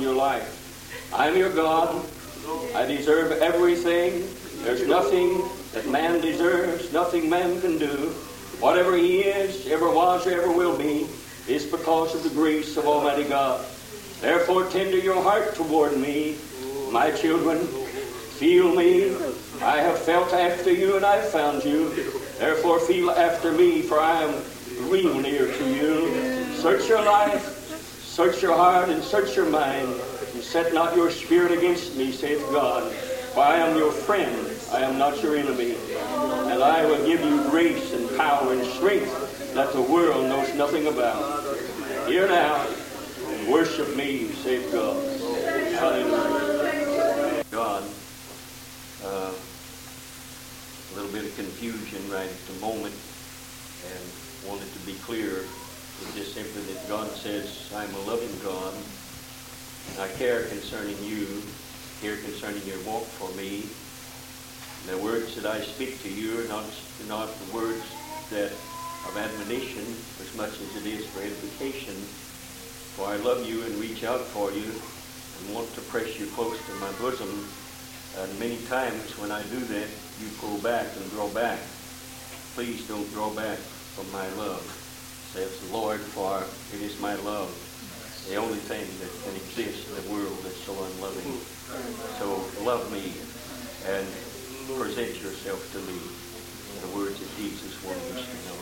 your life. I'm your God. I deserve everything. There's nothing that man deserves, nothing man can do. Whatever he is, ever was, or ever will be, is because of the grace of Almighty God. Therefore, tender your heart toward me, my children. Feel me. I have felt after you and I have found you. Therefore, feel after me, for I am real near to you. Search your life, search your heart, and search your mind. And set not your spirit against me, saith God. For I am your friend, I am not your enemy. And I will give you grace and power and strength that the world knows nothing about. Hear now, and worship me, saith God. Hallelujah. God, uh, a little bit of confusion right at the moment, and want it to be clear. It's just simply that God says, I'm a loving God. And I care concerning you, care concerning your walk for me. The words that I speak to you are not, not the words that of admonition as much as it is for edification. For I love you and reach out for you and want to press you close to my bosom. And many times when I do that, you pull back and draw back. Please don't draw back from my love, says the Lord, for it is my love, the only thing that can exist in the world that's so unloving. So love me and present yourself to me the words that Jesus wanted us to know.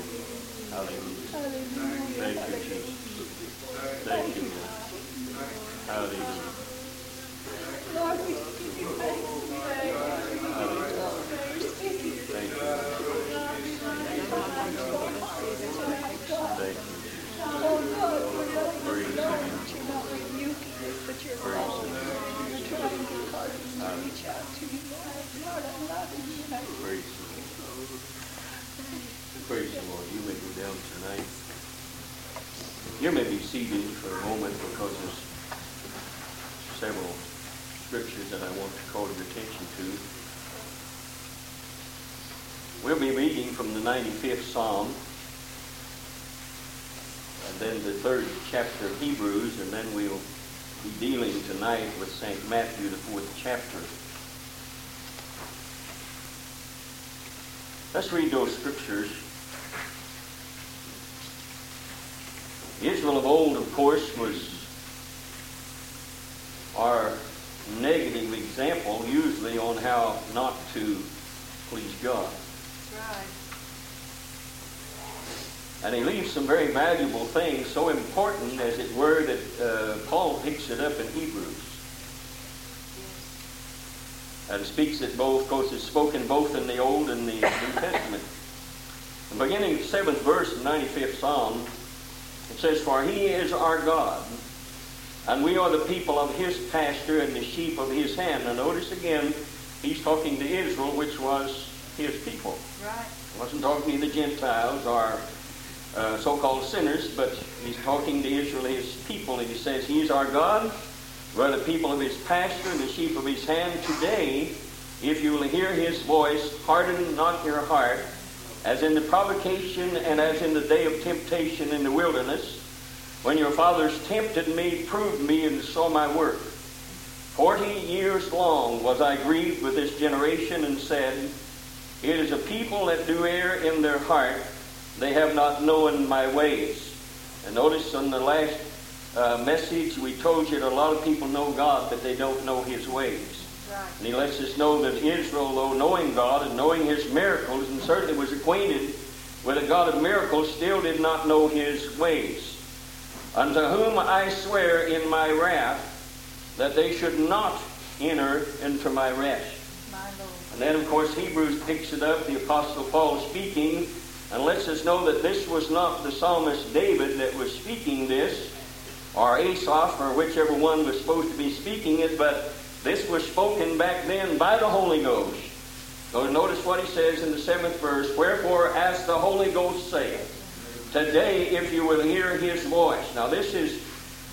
Hallelujah. Thank you, Jesus. Thank you, Lord. Hallelujah. Lord, we give you thanks. Hallelujah. Thank you. Thank you. Oh, God, we're loving Praise us, the Lord, Lord. but you're not rebuking us, but you're Praise calling the us. Lord. You're trying to cause us to reach out to you, Lord. Lord, I'm loving you. and I Praise the Lord. Praise the Lord. You may go down tonight. You may be seated for a moment because there's several scriptures that I want to call your attention to. We'll be reading from the 95th Psalm, and then the third chapter of Hebrews, and then we'll be dealing tonight with St. Matthew, the fourth chapter. Let's read those scriptures. Israel of old, of course, was our negative example usually on how not to please God. Right. And he leaves some very valuable things, so important, as it were, that uh, Paul picks it up in Hebrews. And speaks it both, of course, it's spoken both in the Old and the New Testament. And beginning seventh verse of 95th Psalm, it says, For he is our God, and we are the people of his pasture and the sheep of his hand. Now notice again, he's talking to Israel, which was his people. Right. He wasn't talking to the Gentiles or uh, so-called sinners, but he's talking to Israel, his people, and he says, He is our God, we're the people of his pasture and the sheep of his hand. Today, if you will hear his voice, harden not your heart, as in the provocation and as in the day of temptation in the wilderness, when your fathers tempted me, proved me, and saw my work. Forty years long was I grieved with this generation, and said, It is a people that do err in their heart, they have not known my ways. And notice on the last uh, message, we told you that a lot of people know God, but they don't know His ways. And He lets us know that Israel, though knowing God and knowing His miracles, and certainly was acquainted with a God of miracles, still did not know His ways. Unto whom I swear in my wrath that they should not enter into my rest. My. And then, of course, Hebrews picks it up, the Apostle Paul speaking, and lets us know that this was not the psalmist David that was speaking this, or Asaph, or whichever one was supposed to be speaking it, but this was spoken back then by the Holy Ghost. So notice what he says in the seventh verse, Wherefore, as the Holy Ghost saith, Today, if you will hear his voice. Now, this is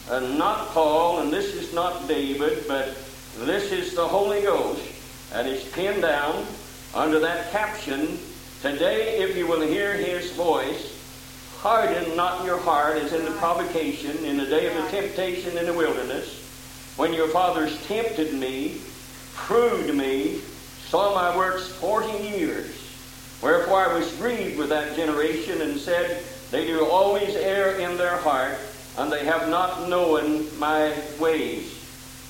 uh, not Paul, and this is not David, but this is the Holy Ghost, and it's pinned down under that caption, Today, if you will hear his voice, harden not your heart as in the provocation, in the day of the temptation in the wilderness, when your fathers tempted me, proved me, saw my works forty years. Wherefore I was grieved with that generation and said, They do always err in their heart, and they have not known my ways.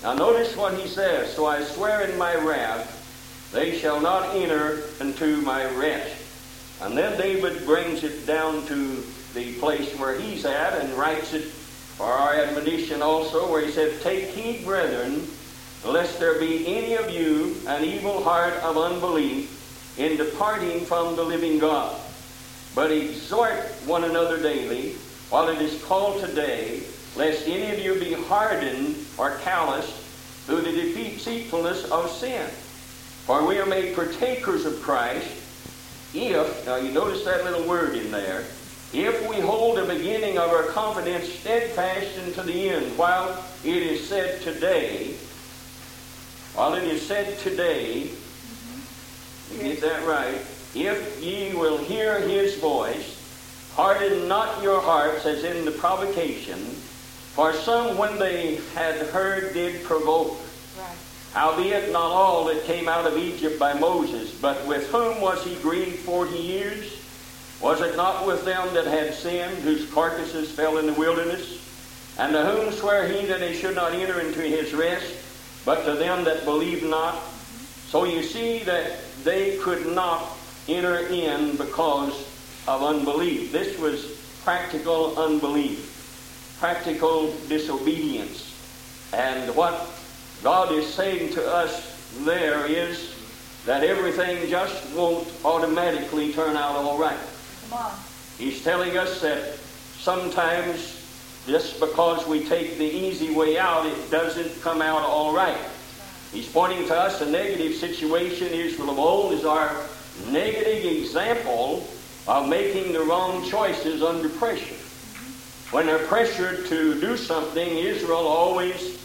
Now notice what he says. So I swear in my wrath, they shall not enter into my rest. And then David brings it down to the place where he's at and writes it for our admonition also, where he said, Take heed, brethren, lest there be any of you an evil heart of unbelief in departing from the living God. But exhort one another daily, while it is called today, lest any of you be hardened or calloused through the deceitfulness of sin. For we are made partakers of Christ if, now you notice that little word in there, if we hold the beginning of our confidence steadfast unto the end, while it is said today, while it is said today, you get that right, if ye will hear his voice, harden not your hearts as in the provocation, for some when they had heard did provoke. Right. Howbeit not all that came out of Egypt by Moses, but with whom was he grieved forty years? Was it not with them that had sinned, whose carcasses fell in the wilderness? And to whom sware he that they should not enter into his rest, but to them that believed not? So you see that they could not enter in because of unbelief. This was practical unbelief, practical disobedience. And what God is saying to us there is that everything just won't automatically turn out all right. He's telling us that sometimes just because we take the easy way out, it doesn't come out all right. He's pointing to us a negative situation. Israel of old is our negative example of making the wrong choices under pressure. When they're pressured to do something, Israel always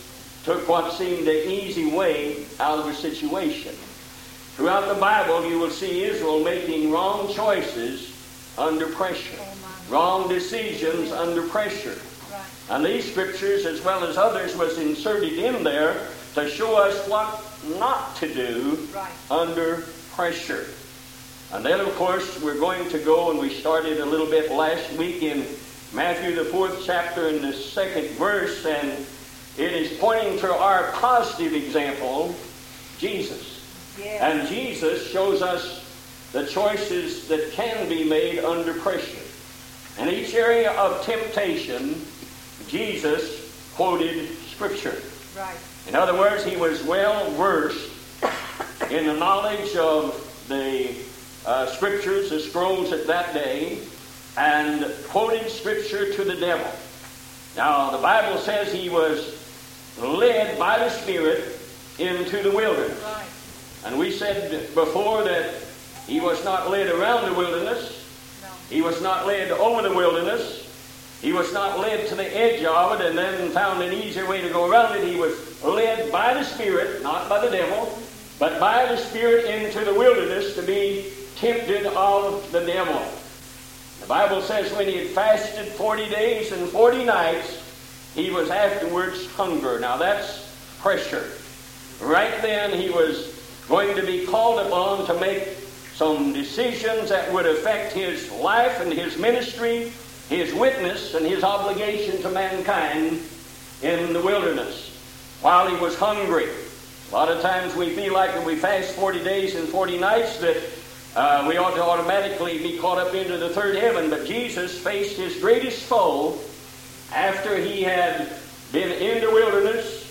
took what seemed the easy way out of a situation. Throughout the Bible, you will see Israel making wrong choices under pressure, wrong decisions under pressure. And these scriptures, as well as others, was inserted in there to show us what not to do Right. under pressure. And then, of course, we're going to go, and we started a little bit last week in Matthew, the fourth chapter, in the second verse, and it is pointing to our positive example, Jesus. Yes. And Jesus shows us the choices that can be made under pressure. In each area of temptation, Jesus quoted Scripture. Right. In other words, he was well versed in the knowledge of the uh, Scriptures, the scrolls at that day, and quoted Scripture to the devil. Now, the Bible says he was led by the Spirit into the wilderness. Right. And we said before that he was not led around the wilderness, No. he was not led over the wilderness, he was not led to the edge of it and then found an easier way to go around it. He was led by the Spirit, not by the devil, but by the Spirit into the wilderness to be tempted of the devil. The Bible says when he had fasted 40 days and 40 nights, he was afterwards hunger. Now that's pressure. Right then he was going to be called upon to make some decisions that would affect his life and his ministry, his witness, and his obligation to mankind in the wilderness while he was hungry. A lot of times we feel like when we fast 40 days and 40 nights that uh, we ought to automatically be caught up into the third heaven, but Jesus faced his greatest foe after he had been in the wilderness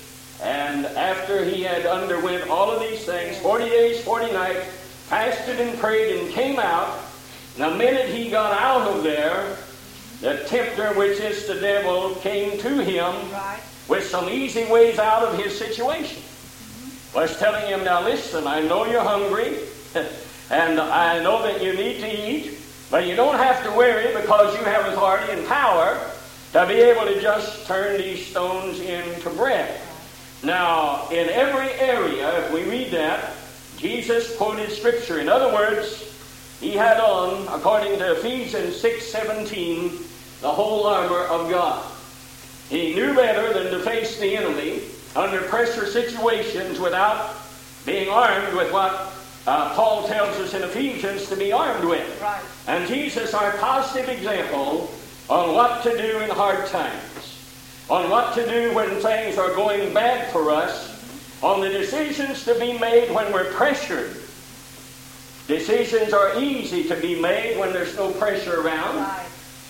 and after he had underwent all of these things, 40 days, 40 nights, fasted and prayed and came out. And The minute he got out of there, the tempter, which is the devil, came to him Right. with some easy ways out of his situation. Was telling him, now listen, I know you're hungry, and I know that you need to eat, but you don't have to worry because you have authority and power to be able to just turn these stones into bread. Now, in every area, if we read that, Jesus quoted Scripture. In other words, he had on, according to Ephesians 6.17, the whole armor of God. He knew better than to face the enemy under pressure situations without being armed with what uh, Paul tells us in Ephesians to be armed with. Right. And Jesus, our positive example on what to do in hard times, on what to do when things are going bad for us, on the decisions to be made when we're pressured. Decisions are easy to be made when there's no pressure around,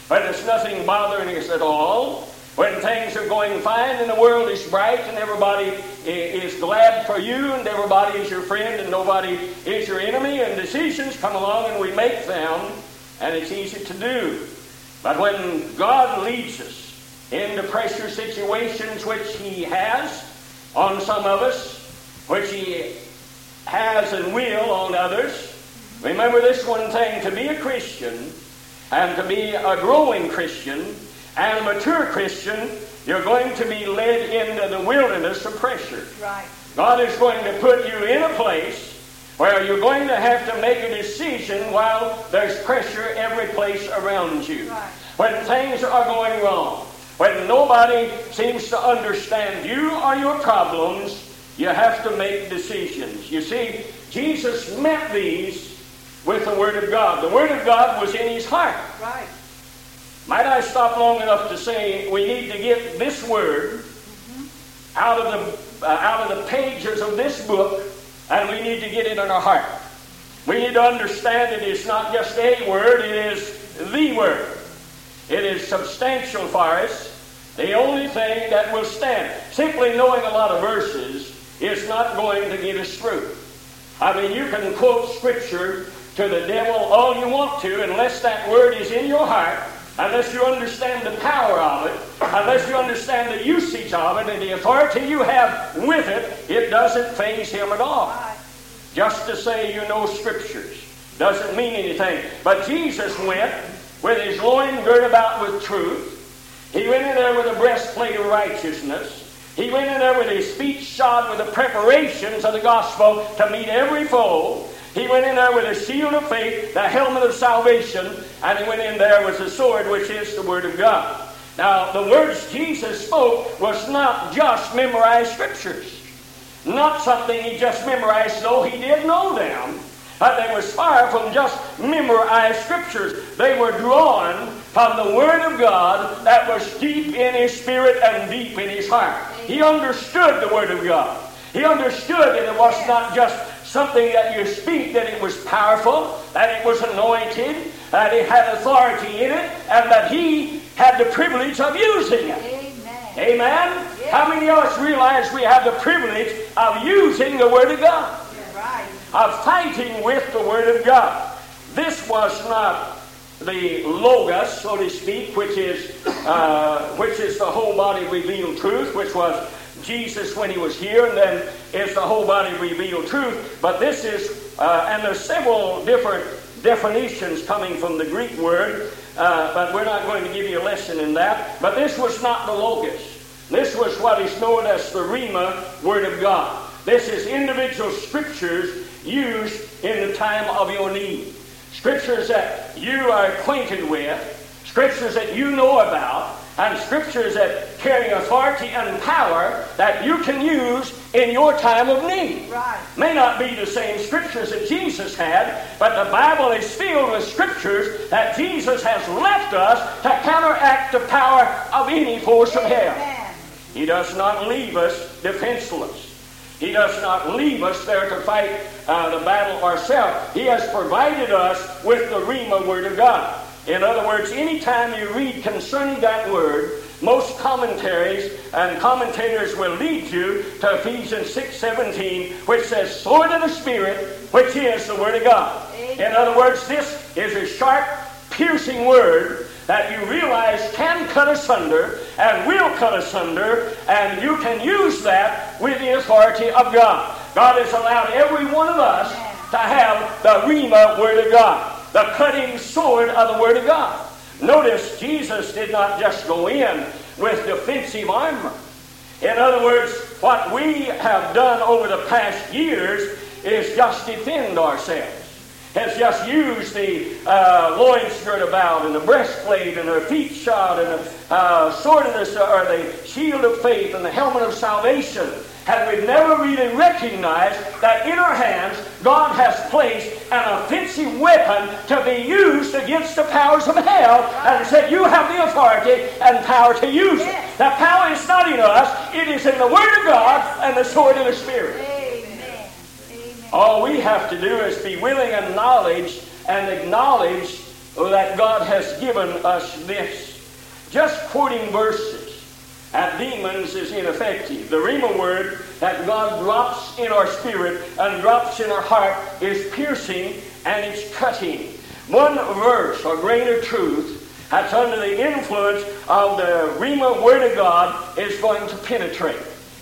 when there's nothing bothering us at all, when things are going fine and the world is bright and everybody is glad for you and everybody is your friend and nobody is your enemy and decisions come along and we make them and it's easy to do. But when God leads us into pressure situations, which He has on some of us, which He has and will on others, remember this one thing to be a Christian and to be a growing Christian and a mature Christian, you're going to be led into the wilderness of pressure. Right. God is going to put you in a place where you're going to have to make a decision while there's pressure every place around you. Right. When things are going wrong, when nobody seems to understand you or your problems, you have to make decisions. You see, Jesus met these with the Word of God. The Word of God was in his heart. Right. Might I stop long enough to say we need to get this word out of the uh, out of the pages of this book, and we need to get it in our heart. We need to understand it is not just a word; it is the word. It is substantial for us. The only thing that will stand. Simply knowing a lot of verses is not going to get us through. I mean, you can quote Scripture to the devil all you want to, unless that word is in your heart, unless you understand the power of it, unless you understand the usage of it and the authority you have with it, it doesn't faze him at all. Just to say you know Scriptures doesn't mean anything. But Jesus went with his loin girt about with truth. He went in there with a breastplate of righteousness. He went in there with his feet shod with the preparations of the gospel to meet every foe. He went in there with a shield of faith, the helmet of salvation, and he went in there with the sword, which is the Word of God. Now, the words Jesus spoke was not just memorized scriptures. Not something he just memorized, though he did know them. But they was far from just memorized scriptures. They were drawn from the Word of God that was deep in his spirit and deep in his heart. He understood the Word of God. He understood that it was not just something that you speak, that it was powerful, that it was anointed, that it had authority in it, and that he had the privilege of using it. Amen. Amen? Yes. How many of us realize we have the privilege of using the Word of God? Right. Of fighting with the Word of God. This was not the logos, so to speak, which is uh, which is the whole body revealed truth, which was Jesus when he was here, and then is the whole body revealed truth. But this is, uh, and there's several different definitions coming from the Greek word, uh, but we're not going to give you a lesson in that. But this was not the logos. This was what is known as the Rhema Word of God. This is individual scriptures used in the time of your need. Scriptures that you are acquainted with, scriptures that you know about, and scriptures that carry authority and power that you can use in your time of need. Right. May not be the same scriptures that Jesus had, but the Bible is filled with scriptures that Jesus has left us to counteract the power of any force of hell. He does not leave us defenseless. He does not leave us there to fight uh, the battle ourselves. He has provided us with the Rhema Word of God. In other words, anytime you read concerning that Word, most commentaries and commentators will lead you to Ephesians 6:17, which says, "Sword of the Spirit, which is the Word of God." In other words, this is a sharp, piercing word that you realize can cut asunder and will cut asunder, and you can use that with the authority of God. God has allowed every one of us to have the Rhema Word of God, the cutting sword of the Word of God. Notice Jesus did not just go in with defensive armor. In other words, what we have done over the past years is just defend ourselves. Has just used the uh, loin skirt about and the breastplate and her feet shod and the uh, sword of the, or the shield of faith and the helmet of salvation. And we've never really recognized that in our hands God has placed an offensive weapon to be used against the powers of hell and said, You have the authority and power to use it. The power is not in us, it is in the Word of God and the sword of the Spirit. All we have to do is be willing and knowledge and acknowledge that God has given us this. Just quoting verses at demons is ineffective. The Rhema word that God drops in our spirit and drops in our heart is piercing and it's cutting. One verse or of truth that's under the influence of the Rhema word of God is going to penetrate.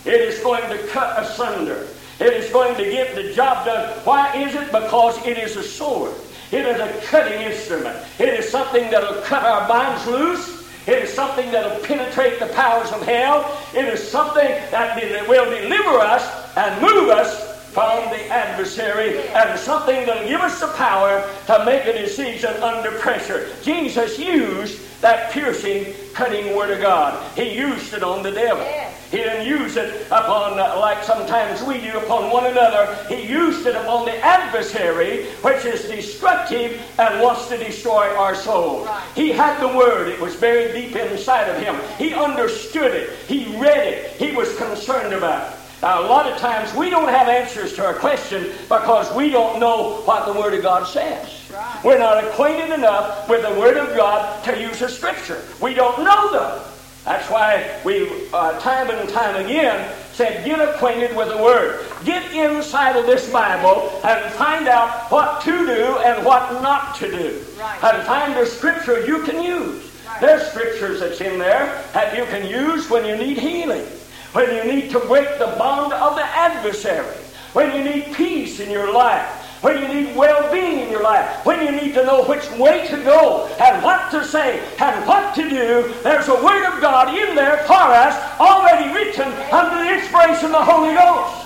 It is going to cut asunder. It is going to get the job done. Why is it? Because it is a sword. It is a cutting instrument. It is something that will cut our minds loose. It is something that will penetrate the powers of hell. It is something that will deliver us and move us from the adversary and something that'll give us the power to make a decision under pressure. Jesus used that piercing, cutting word of God. He used it on the devil. He didn't use it upon, uh, like sometimes we do, upon one another. He used it upon the adversary, which is destructive and wants to destroy our souls. Right. He had the word. It was buried deep inside of him. He understood it. He read it. He was concerned about it. Now, a lot of times we don't have answers to our question because we don't know what the Word of God says. Right. We're not acquainted enough with the Word of God to use a Scripture. We don't know them. That's why we, uh, time and time again, said, get acquainted with the Word. Get inside of this Bible and find out what to do and what not to do. Right. And find the Scripture you can use. Right. There's Scriptures that's in there that you can use when you need healing, when you need to break the bond of the adversary, when you need peace in your life, when you need well-being in your life, when you need to know which way to go and what to say and what to do. There's a Word of God in there for us, already written under the inspiration of the Holy Ghost.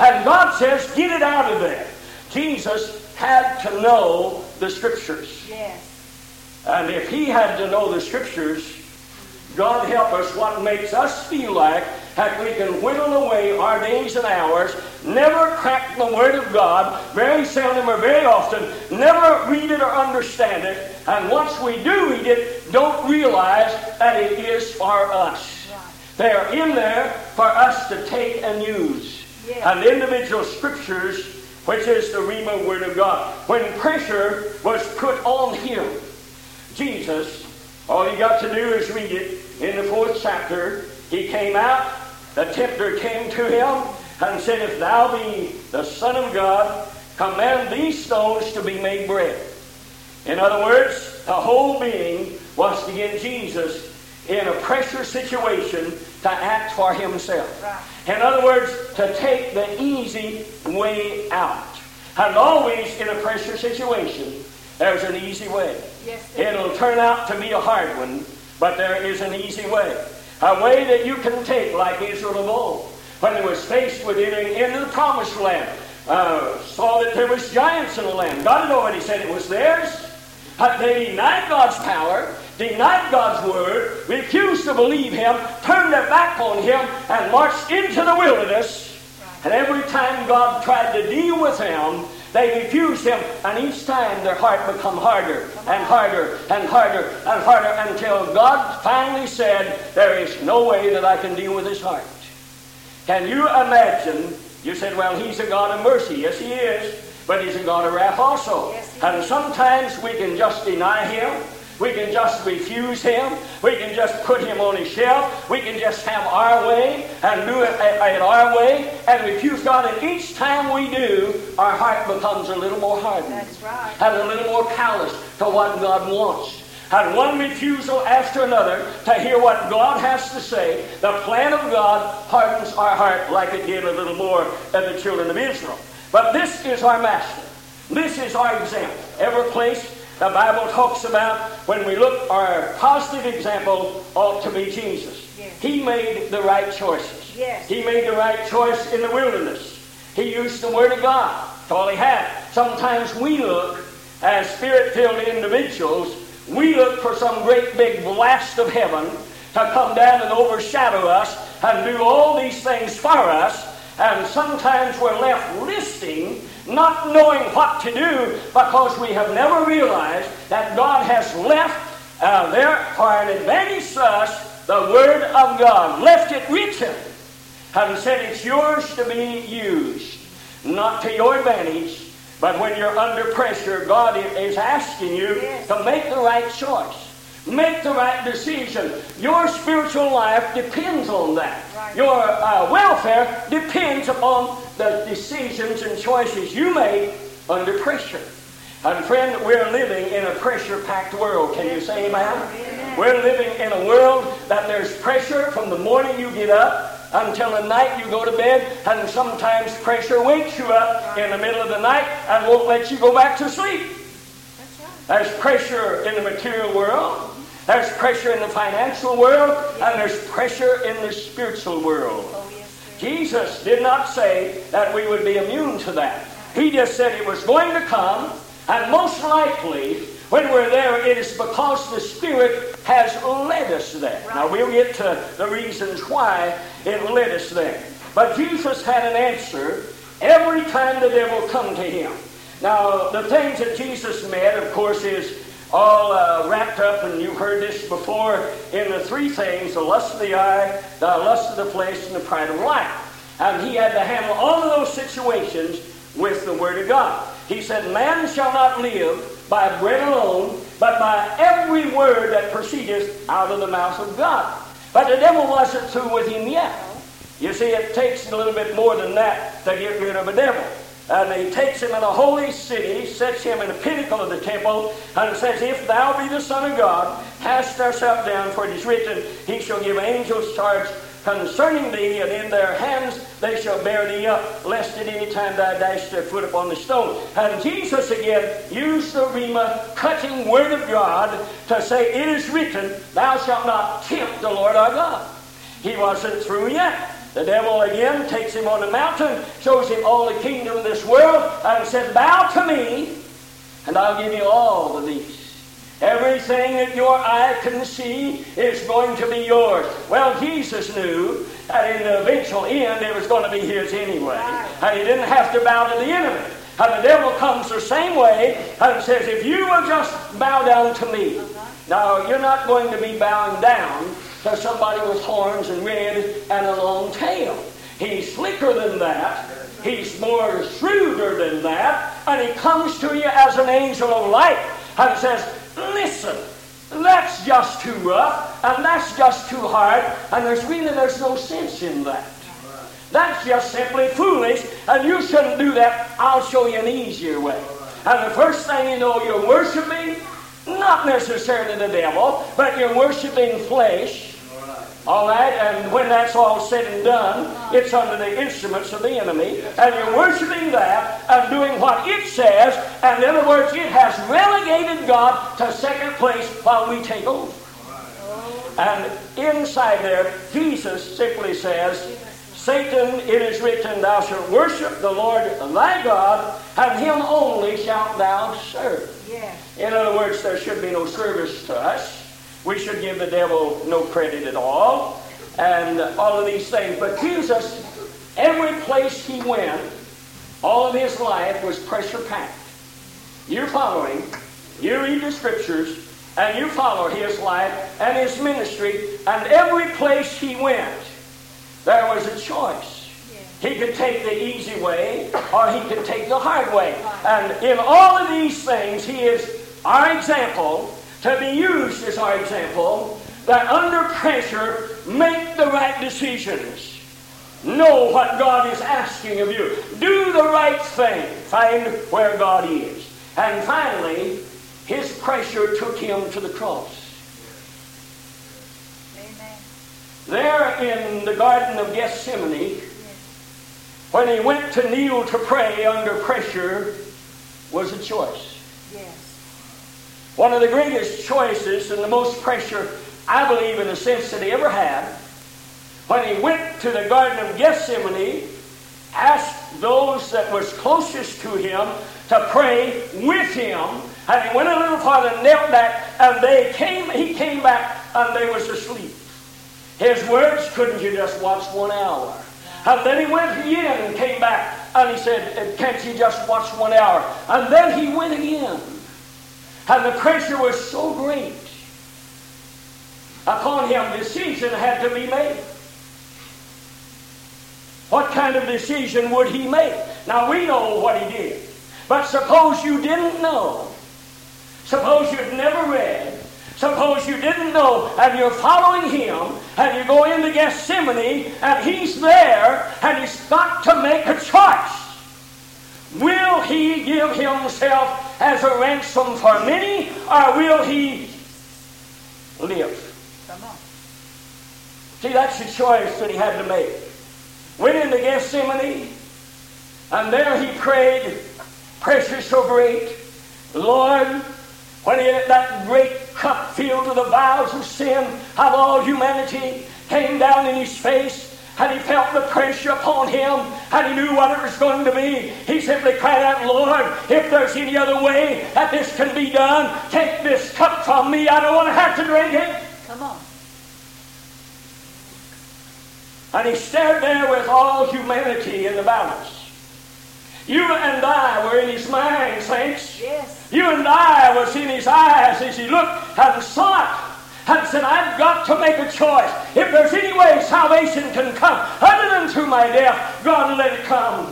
And God says, get it out of there. Jesus had to know the Scriptures. Yes. And if he had to know the scriptures, God help us, what makes us feel like that we can whittle away our days and hours, never crack the Word of God, very seldom or very often, never read it or understand it, and once we do read it, don't realize that it is for us. Right. They are in there for us to take and use. Yes. And individual scriptures, which is the Rhema Word of God. When pressure was put on him, Jesus, all you got to do is read it in the fourth chapter. He came out, the tempter came to him and said, If thou be the Son of God, command these stones to be made bread. In other words, the whole being was to get Jesus in a pressure situation to act for himself. In other words, to take the easy way out. And always in a pressure situation, there's an easy way. Yes. It'll turn out to be a hard one, but there is an easy way. A way that you can take like Israel of old. When they was faced with entering into the promised land, uh, saw that there was giants in the land. God had already said it was theirs. But they denied God's power, denied God's word, refused to believe Him, turned their back on Him, and marched into the wilderness. And every time God tried to deal with them, they refused Him, and each time their heart become harder and harder and harder and harder until God finally said, There is no way that I can deal with his heart. Can you imagine? You said, Well, He's a God of mercy. Yes, He is. But He's a God of wrath also. Yes, and sometimes we can just deny Him. We can just refuse Him. We can just put Him on His shelf. We can just have our way and do it at our way and refuse God. And each time we do, our heart becomes a little more hardened That's right. and a little more callous to what God wants. And one refusal after another to hear what God has to say, the plan of God hardens our heart like it did a little more of the children of Israel. But this is our master. This is our example. Every place the Bible talks about when we look, our positive example ought to be Jesus. Yes. He made the right choices. Yes. He made the right choice in the wilderness. He used the Word of God That's all he had. Sometimes we look, as spirit-filled individuals, we look for some great big blast of heaven to come down and overshadow us and do all these things for us. And sometimes we're left listing, not knowing what to do because we have never realized that God has left uh, there for an advantage to us the Word of God, left it written, and said it's yours to be used, not to your advantage, but when you're under pressure, God is asking you yes. to make the right choice. Make the right decision. Your spiritual life depends on that. Your uh, welfare depends upon the decisions and choices you make under pressure. And friend, we're living in a pressure-packed world. Can you say amen? We're living in a world that there's pressure from the morning you get up until the night you go to bed, and sometimes pressure wakes you up in the middle of the night and won't let you go back to sleep. There's pressure in the material world. There's pressure in the financial world, and there's pressure in the spiritual world. Oh, Jesus did not say that we would be immune to that. He just said it was going to come, and most likely, when we're there, it is because the Spirit has led us there. Now, we'll get to the reasons why it led us there. But Jesus had an answer every time the devil come to him. Now, the things that Jesus met, of course, is all uh, wrapped up, and you've heard this before, in the three things the lust of the eye, the lust of the flesh, and the pride of life. And he had to handle all of those situations with the Word of God. He said, Man shall not live by bread alone, but by every word that proceedeth out of the mouth of God. But the devil wasn't through with him yet. You see, it takes a little bit more than that to get rid of a devil. And he takes him in a holy city, sets him in the pinnacle of the temple, and says, If thou be the Son of God, cast thyself down, for it is written, He shall give angels charge concerning thee, and in their hands they shall bear thee up, lest at any time thou dash their foot upon the stone. And Jesus again used the Rhema, cutting word of God, to say, It is written, Thou shalt not tempt the Lord our God. He wasn't through yet. The devil again takes him on the mountain, shows him all the kingdom of this world, and said, Bow to me, and I'll give you all of these. Everything that your eye can see is going to be yours. Well, Jesus knew that in the eventual end it was going to be his anyway. And he didn't have to bow to the enemy. And the devil comes the same way and says, If you will just bow down to me. Uh-huh. Now, you're not going to be bowing down to somebody with horns and red and a long tail. He's slicker than that. He's more shrewder than that. And he comes to you as an angel of light and says, Listen, that's just too rough and that's just too hard and there's really there's no sense in that. That's just simply foolish and you shouldn't do that. I'll show you an easier way. And the first thing you know, you're worshiping not necessarily the devil, but you're worshiping flesh all right, and when that's all said and done, it's under the instruments of the enemy, and you're worshiping that and doing what it says, and in other words, it has relegated God to second place while we take over. And inside there, Jesus simply says, Satan, it is written, Thou shalt worship the Lord thy God, and him only shalt thou serve. In other words, there should be no service to us. We should give the devil no credit at all, and all of these things. But Jesus, every place he went, all of his life was pressure packed. You're following, you read the scriptures, and you follow his life and his ministry, and every place he went, there was a choice. He could take the easy way, or he could take the hard way. And in all of these things, he is our example to be used as our example that under pressure make the right decisions. Know what God is asking of you. Do the right thing. Find where God is. And finally, his pressure took him to the cross. Amen. There in the Garden of Gethsemane, when he went to kneel to pray under pressure, was a choice. One of the greatest choices and the most pressure, I believe, in the sense that he ever had, when he went to the Garden of Gethsemane, asked those that was closest to him to pray with him. And he went a little farther, knelt back, and they came, he came back, and they was asleep. His words, couldn't you just watch one hour? And then he went again and came back, and he said, can't you just watch one hour? And then he went again. And the pressure was so great upon him, decision had to be made. What kind of decision would he make? Now we know what he did. But suppose you didn't know. Suppose you'd never read. Suppose you didn't know and you're following him and you go into Gethsemane and he's there and he's got to make a choice. Will he give himself as a ransom for many or will he live? Come on. See, that's the choice that he had to make. Went into Gethsemane, and there he prayed, precious so great, Lord, when he had that great cup filled with the vials of sin of all humanity came down in his face, and he felt the pressure upon him, and he knew what it was going to be. He simply cried out, Lord, if there's any other way that this can be done, take this cup from me. I don't want to have to drink it. Come on. And he stared there with all humanity in the balance. You and I were in his mind, saints. Yes. You and I was in his eyes as he looked and saw it said, I've got to make a choice. If there's any way salvation can come other than through my death, God let it come.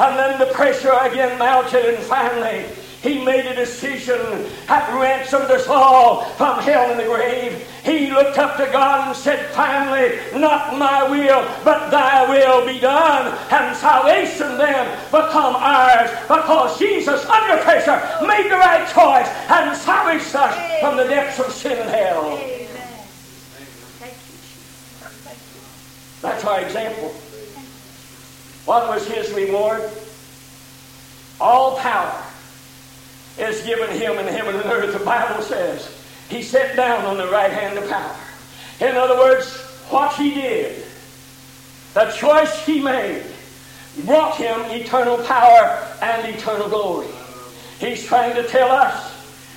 And then the pressure again mounted and finally he made a decision that ransomed us all from hell and the grave. He looked up to God and said, finally, not my will, but thy will be done. And salvation then become ours because Jesus, under pressure, made the right choice and salvaged us from the depths of sin and hell. Amen. Thank you, Jesus. Thank you. That's our example. What was his reward? All power is given him in heaven and earth, the Bible says. He sat down on the right hand of power. In other words, what he did, the choice he made, brought him eternal power and eternal glory. He's trying to tell us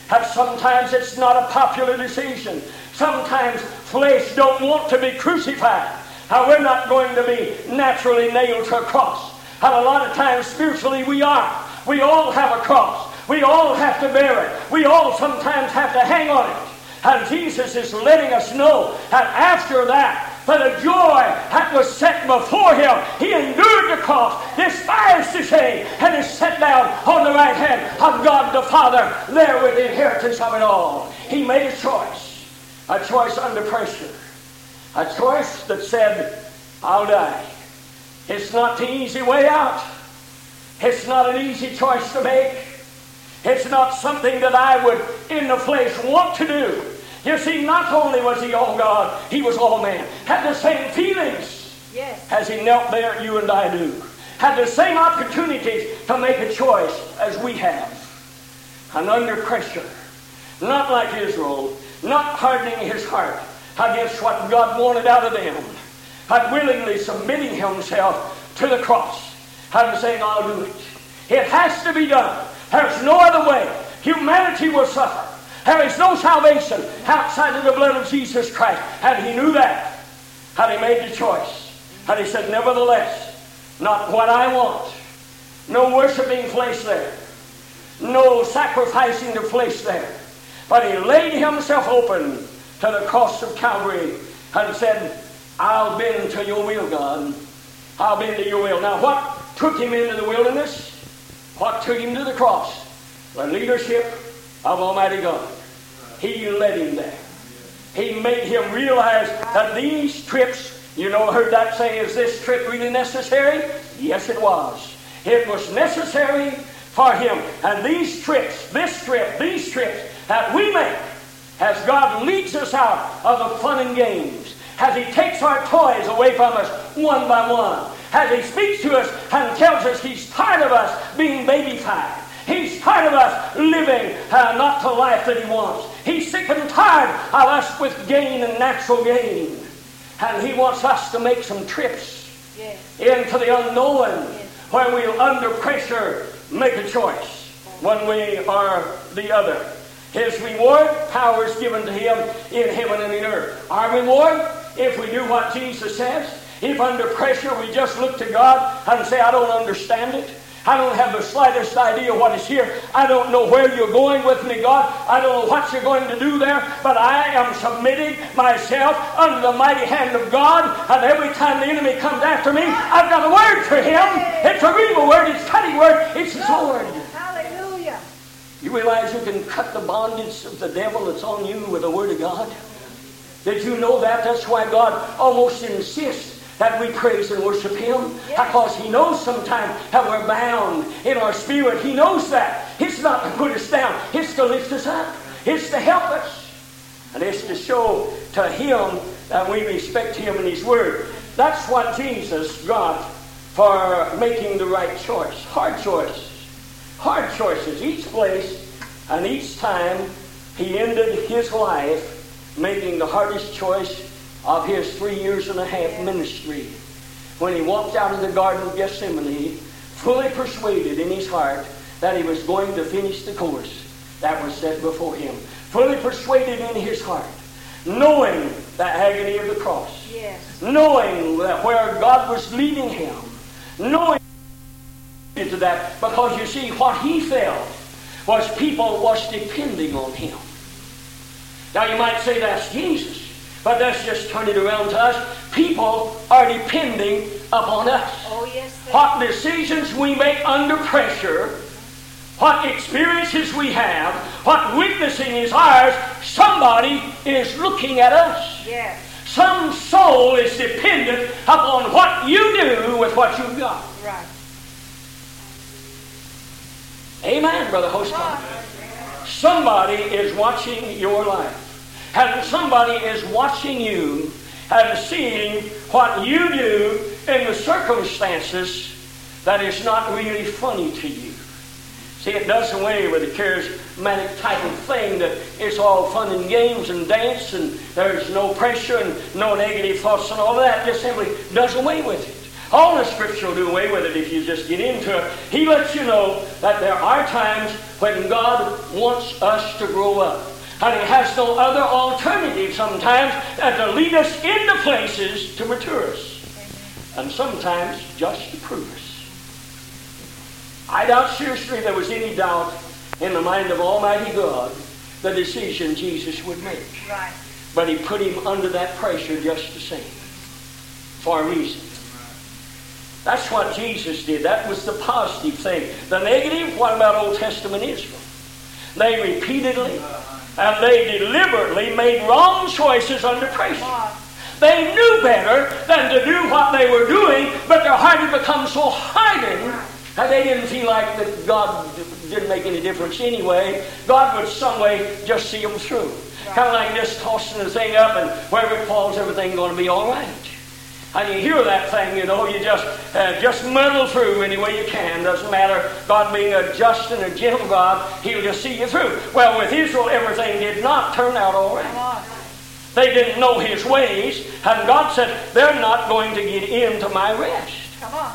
that sometimes it's not a popular decision. Sometimes flesh don't want to be crucified. How we're not going to be naturally nailed to a cross. And a lot of times spiritually we are. We all have a cross. We all have to bear it. We all sometimes have to hang on it. And Jesus is letting us know that after that, for the joy that was set before him, he endured the cross, despised the shame, and is set down on the right hand of God the Father, there with the inheritance of it all. He made a choice, a choice under pressure, a choice that said, I'll die. It's not the easy way out. It's not an easy choice to make. It's not something that I would, in the flesh, want to do. You see, not only was he all God, he was all man. Had the same feelings Yes. as he knelt there, you and I do. Had the same opportunities to make a choice as we have. And under pressure, not like Israel, not hardening his heart against what God wanted out of them, but willingly submitting himself to the cross and saying, I'll do it. It has to be done. There's no other way. Humanity will suffer. There is no salvation outside of the blood of Jesus Christ. And he knew that. And he made the choice. And he said, Nevertheless, not what I want. No worshiping flesh there. No sacrificing the flesh there. But he laid himself open to the cross of Calvary and said, I'll bend to your will, God. I'll bend to your will. Now, what took him into the wilderness? What took him to the cross? The leadership of Almighty God. He led him there. He made him realize that these trips, you know, heard that say, is this trip really necessary? Yes, it was. It was necessary for him. And these trips, this trip, these trips that we make, as God leads us out of the fun and games, as He takes our toys away from us one by one, as He speaks to us and tells us He's tired of us being babyfied. He's tired of us living uh, not the life that He wants. He's sick and tired of us with gain and natural gain. And He wants us to make some trips Yes. into the unknown, Yes. where we, under pressure, make a choice, one way or the other. His reward, power is given to him in heaven and in earth. Our reward, if we do what Jesus says, if under pressure we just look to God and say, I don't understand it, I don't have the slightest idea what is here. I don't know where you're going with me, God. I don't know what you're going to do there, but I am submitting myself under the mighty hand of God. And every time the enemy comes after me, I've got a word for him. It's a real word, it's a cutting word, it's a sword. Hallelujah. You realize you can cut the bondage of the devil that's on you with the word of God? Did you know that? That's why God almost insists that we praise and worship Him. Because He knows sometimes how we're bound in our spirit. He knows that. It's not to put us down, it's to lift us up, it's to help us. And it's to show to Him that we respect Him and His Word. That's what Jesus got for making the right choice. Hard choice. Hard choices. Each place and each time he ended his life making the hardest choice of his three years and a half ministry. When he walked out of the Garden of Gethsemane, fully persuaded in his heart that he was going to finish the course that was set before him. Fully persuaded in his heart, knowing the agony of the cross, Yes. knowing that where God was leading him, knowing into that because you see what he felt was people was depending on him. Now you might say that's Jesus, but let's just turn it around to us. People are depending upon us. Oh, yes. What decisions we make under pressure, what experiences we have, what witnessing is ours, somebody is looking at us. Yes. Some soul is dependent upon what you do with what you've got. Right. Amen, Brother Host. Somebody is watching your life. And somebody is watching you and seeing what you do in the circumstances that is not really funny to you. See, it does away with the charismatic type of thing that it's all fun and games and dance and there's no pressure and no negative thoughts and all that. Just simply does away with it. All the scripture will do away with it if you just get into it. He lets you know that there are times when God wants us to grow up. And He has no other alternative sometimes than to lead us into places to mature us. And sometimes just to prove us. I doubt seriously there was any doubt in the mind of Almighty God the decision Jesus would make. Right. But He put him under that pressure just the same. For a reason. That's what Jesus did. That was the positive thing. The negative, what about Old Testament Israel? They repeatedly and they deliberately made wrong choices under pressure. They knew better than to do what they were doing, but their heart had become so hardened that they didn't feel like that God didn't make any difference anyway. God would some way just see them through. Kind of like just tossing the thing up and wherever it falls, everything going to be all right. And you hear that thing, you know, you just uh, just muddle through any way you can. Doesn't matter. God being a just and a gentle God, He'll just see you through. Well, with Israel, everything did not turn out all right. They didn't know His ways, and God said, they're not going to get into my rest. Come on.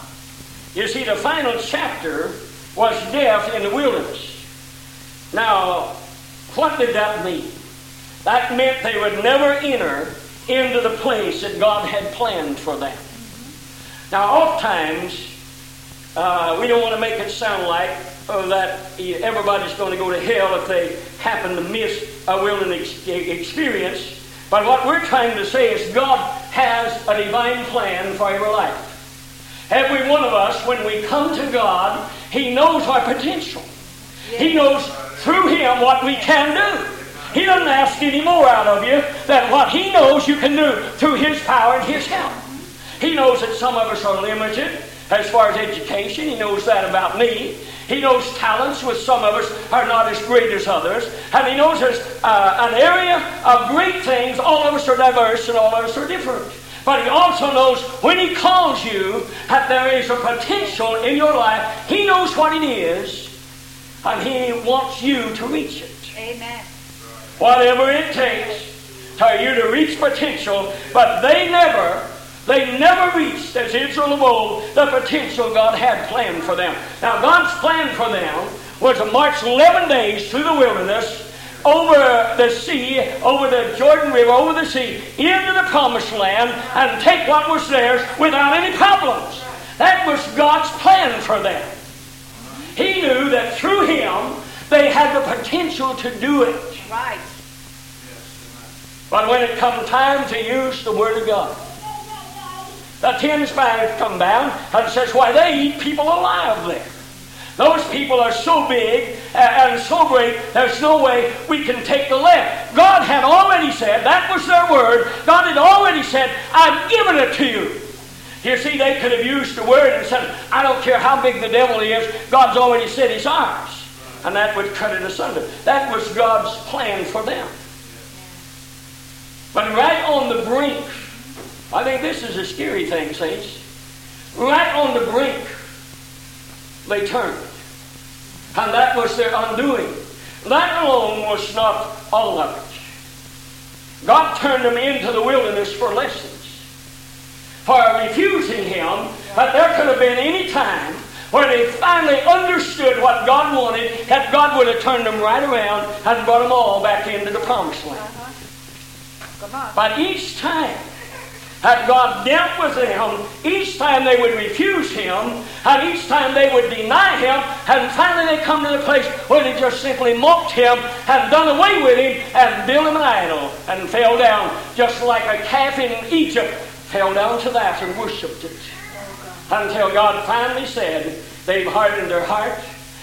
You see, the final chapter was death in the wilderness. Now, what did that mean? That meant they would never enter into the place that God had planned for them. Now, oftentimes, uh, we don't want to make it sound like uh, that everybody's going to go to hell if they happen to miss a wilderness experience. But what we're trying to say is God has a divine plan for your life. Every one of us, when we come to God, He knows our potential. He knows through Him what we can do. He doesn't ask any more out of you than what He knows you can do through His power and His help. He knows that some of us are limited as far as education. He knows that about me. He knows talents with some of us are not as great as others. And He knows there's uh, an area of great things. All of us are diverse and all of us are different. But He also knows when He calls you that there is a potential in your life. He knows what it is, and He wants you to reach it. Amen. Whatever it takes for you to reach potential, but they never They never reached, as Israel of old, the potential God had planned for them. Now, God's plan for them was to march 11 days through the wilderness, over the sea, over the Jordan River, over the sea, into the promised land, and take what was theirs without any problems. That was God's plan for them. He knew that through Him, they had the potential to do it. Right. But when it come time to use the Word of God, the ten spies come down and says, why, they eat people alive there. Those people are so big and so great, there's no way we can take the land. God had already said, that was their word, God had already said, I've given it to you. You see, they could have used the word and said, I don't care how big the devil is, God's already said he's ours. And that would cut it asunder. That was God's plan for them. But right on the brink, I think this is a scary thing, saints. Right on the brink, they turned. And that was their undoing. That alone was not all of it. God turned them into the wilderness for lessons. For refusing Him, that there could have been any time where they finally understood what God wanted, that God would have turned them right around and brought them all back into the promised land. But each time that God dealt with them, each time they would refuse Him, and each time they would deny Him, and finally they come to the place where they just simply mocked Him and done away with Him and built Him an idol and fell down, just like a calf in Egypt fell down to that and worshipped it. Until God finally said, They've hardened their heart.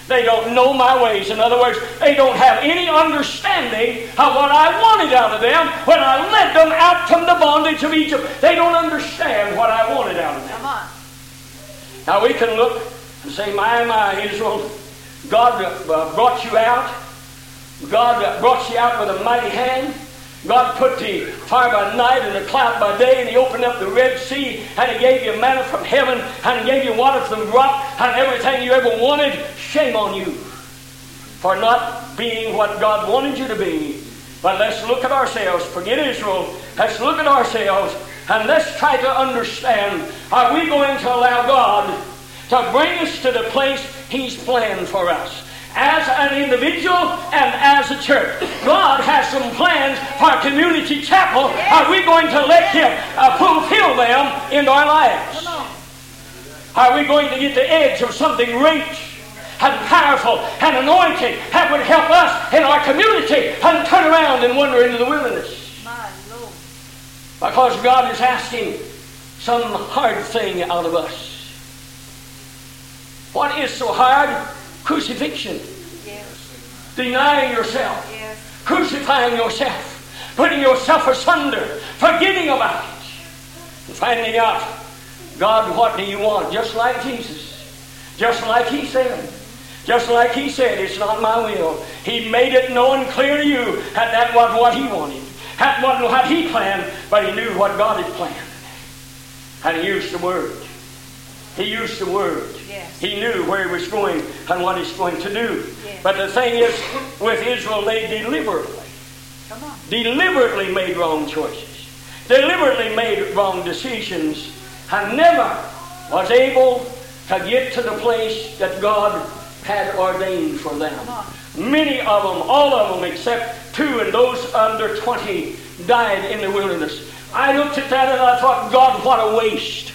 They don't know my ways. In other words, they don't have any understanding of what I wanted out of them when I led them out from the bondage of Egypt. They don't understand what I wanted out of them. Come on. Now we can look and say, My, my, Israel, God uh, brought you out. God brought you out with a mighty hand. God put the fire by night and the cloud by day, and He opened up the Red Sea, and He gave you manna from heaven, and He gave you water from the rock, and everything you ever wanted. Shame on you for not being what God wanted you to be. But let's look at ourselves. Forget Israel. Let's look at ourselves, and let's try to understand are we going to allow God to bring us to the place He's planned for us? As an individual and as a church. God has some plans for our Community Chapel. Are we going to let Him uh, fulfill them in our lives? Are we going to get the edge of something rich and powerful and anointing that would help us in our community and turn around and wander into the wilderness? My Lord. Because God is asking some hard thing out of us. What is so hard? Crucifixion. Yes. Denying yourself. Yes. Crucifying yourself. Putting yourself asunder. Forgetting about it. And finding out, God, what do you want? Just like Jesus. Just like He said. Just like He said, it's not my will. He made it known clear to you that that wasn't what He wanted. That wasn't what He planned, but He knew what God had planned. And He used the Word. He used the Word. Yes. He knew where he was going and what he's going to do. Yes. But the thing is, with Israel, they deliberately, Come on. deliberately made wrong choices, deliberately made wrong decisions, and never was able to get to the place that God had ordained for them. Many of them, all of them except two, and those under 20 died in the wilderness. I looked at that and I thought, God, what a waste.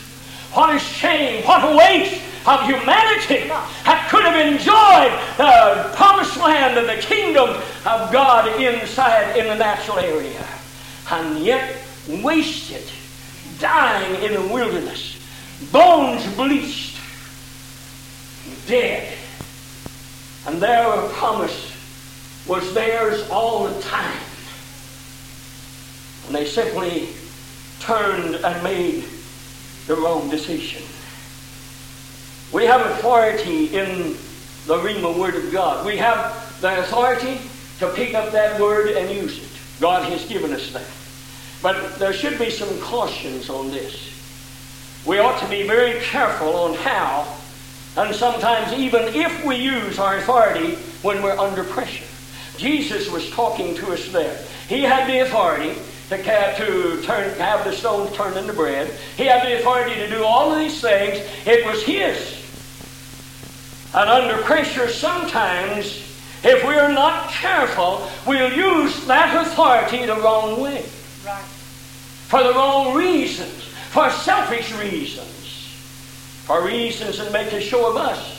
What a shame. What a waste of humanity that could have enjoyed the promised land and the kingdom of God inside in the natural area. And yet wasted, dying in the wilderness, bones bleached, dead. And their promise was theirs all the time. And they simply turned and made the wrong decision. We have authority in the Rhema Word of God. We have the authority to pick up that word and use it. God has given us that. But there should be some cautions on this. We ought to be very careful on how, and sometimes even if we use our authority when we're under pressure. Jesus was talking to us there. He had the authority. To, to turn, have the stones turned into bread. He had the authority to do all of these things. It was his. And under pressure, sometimes, if we are not careful, we'll use that authority the wrong way. Right. For the wrong reasons, for selfish reasons, for reasons that make a show of us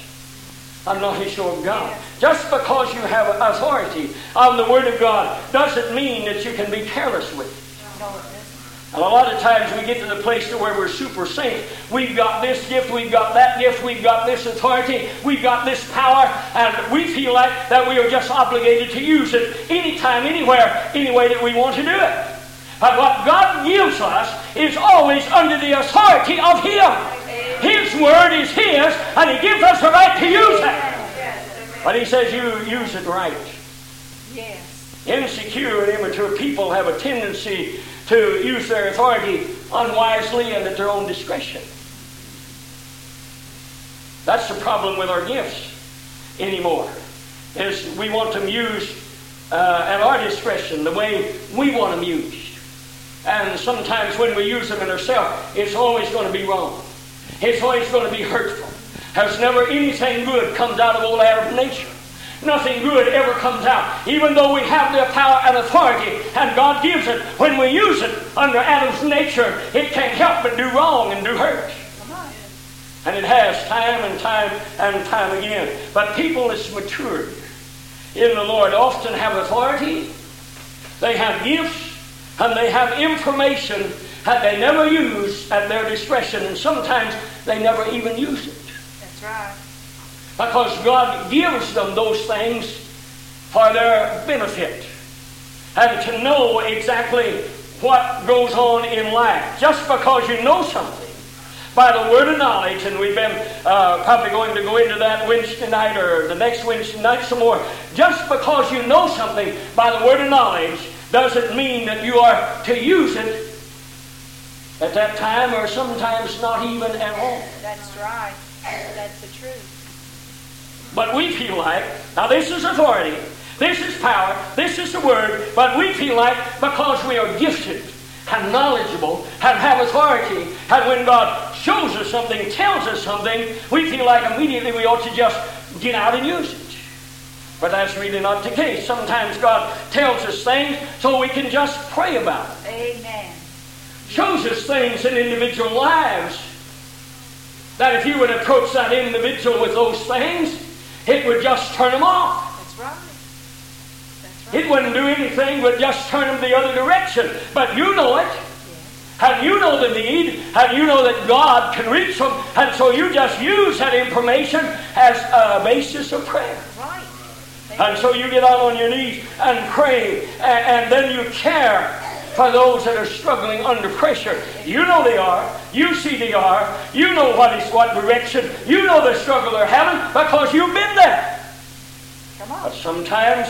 and not a show of God. Just because you have authority on the Word of God doesn't mean that you can be careless with it. It. And a lot of times we get to the place to where we're super saints. We've got this gift, we've got that gift, we've got this authority, we've got this power, and we feel like that we are just obligated to use it anytime, anywhere, any way that we want to do it. But what God gives us is always under the authority of Him. His word is His, and He gives us the right to use it. But He says you use it right. Yes. Insecure and immature people have a tendency to use their authority unwisely and at their own discretion. That's the problem with our gifts anymore. Is we want them used uh, at our discretion, the way we want them used. And sometimes when we use them in ourselves, it's always going to be wrong. It's always going to be hurtful. Has never anything good comes out of old Adam nature. Nothing good ever comes out. Even though we have the power and authority, and God gives it, when we use it under Adam's nature, it can't help but do wrong and do hurt. And it has time and time and time again. But people that's matured in the Lord often have authority, they have gifts, and they have information that they never use at their discretion, and sometimes they never even use it. That's right. Because God gives them those things for their benefit. And to know exactly what goes on in life. Just because you know something by the word of knowledge, and we've been uh, probably going to go into that Wednesday night or the next Wednesday night some more. Just because you know something by the word of knowledge doesn't mean that you are to use it at that time or sometimes not even at all. That's right. That's the truth. But we feel like, now this is authority, this is power, this is the word, but we feel like because we are gifted and knowledgeable and have authority, and when God shows us something, tells us something, we feel like immediately we ought to just get out and use it. But that's really not the case. Sometimes God tells us things so we can just pray about it. Amen. Shows us things in individual lives that if you would approach that individual with those things, it would just turn them off. That's right. That's right. It wouldn't do anything but just turn them the other direction. But you know it. And you know the need, and you know that God can reach them, and so you just use that information as a basis of prayer. Right. And so you get out on your knees and pray, and, and then you care for those that are struggling under pressure. You know they are. You see they are. You know what is what direction. You know the struggle they're having because you've been there. Come But sometimes,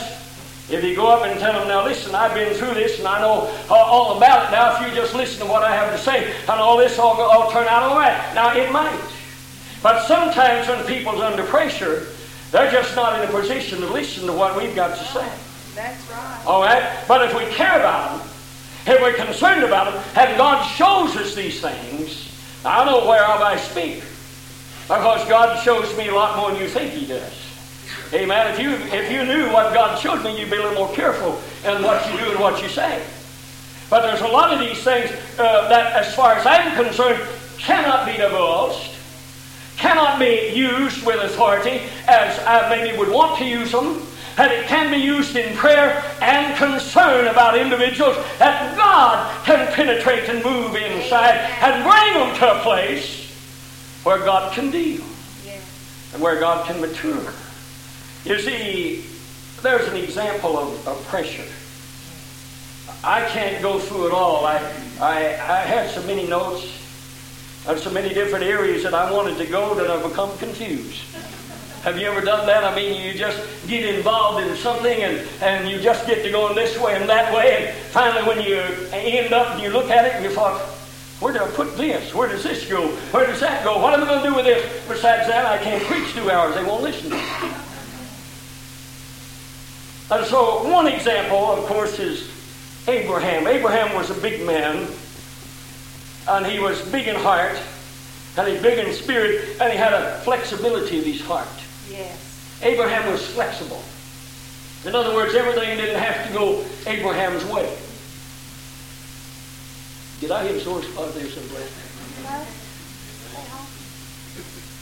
if you go up and tell them, now listen, I've been through this and I know uh, all about it. Now, if you just listen to what I have to say, and all this all, all turn out all right. Now, it might. But sometimes when people's under pressure, they're just not in a position to listen to what we've got to say. That's right. All right? But if we care about them, if we're concerned about them, and God shows us these things, I know whereof I speak. Because God shows me a lot more than you think He does. Amen. If you if you knew what God showed me, you'd be a little more careful in what you do and what you say. But there's a lot of these things uh, that, as far as I'm concerned, cannot be divulged, cannot be used with authority as I maybe would want to use them, and it can be used in prayer and concern about individuals that God can penetrate and move inside and bring them to a place where God can deal Yeah. and where God can mature. You see, there's an example of, of pressure. I can't go through it all. I, I, I had so many notes and so many different areas that I wanted to go that I've become confused. Have you ever done that? I mean, you just get involved in something and, and you just get to going this way and that way, and finally, when you end up and you look at it and you thought, where do I put this? Where does this go? Where does that go? What am I going to do with this? Besides that, I can't preach two hours. They won't listen to me. And so, one example, of course, is Abraham. Abraham was a big man, and he was big in heart, and he's big in spirit, and he had a flexibility of his heart. Yes. Abraham was flexible. In other words, everything didn't have to go Abraham's way. Did I hit a sore spot there someplace? No.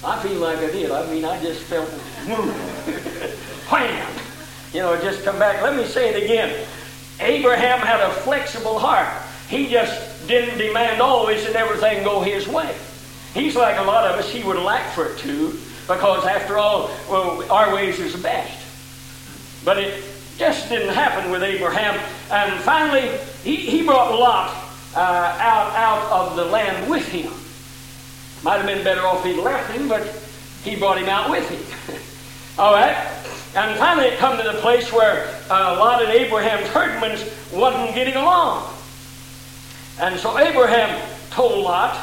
I feel like I did. I mean, I just felt wham. You know, just come back. Let me say it again. Abraham had a flexible heart. He just didn't demand always that everything go his way. He's like a lot of us. He would like for it to, because after all, well, our ways is the best. But it just didn't happen with Abraham. And finally, he, he brought Lot uh, out, out of the land with him. Might have been better off he'd left him, but he brought him out with him. All right? And finally it come to the place where uh, Lot and Abraham's herdmen wasn't getting along. And so Abraham told Lot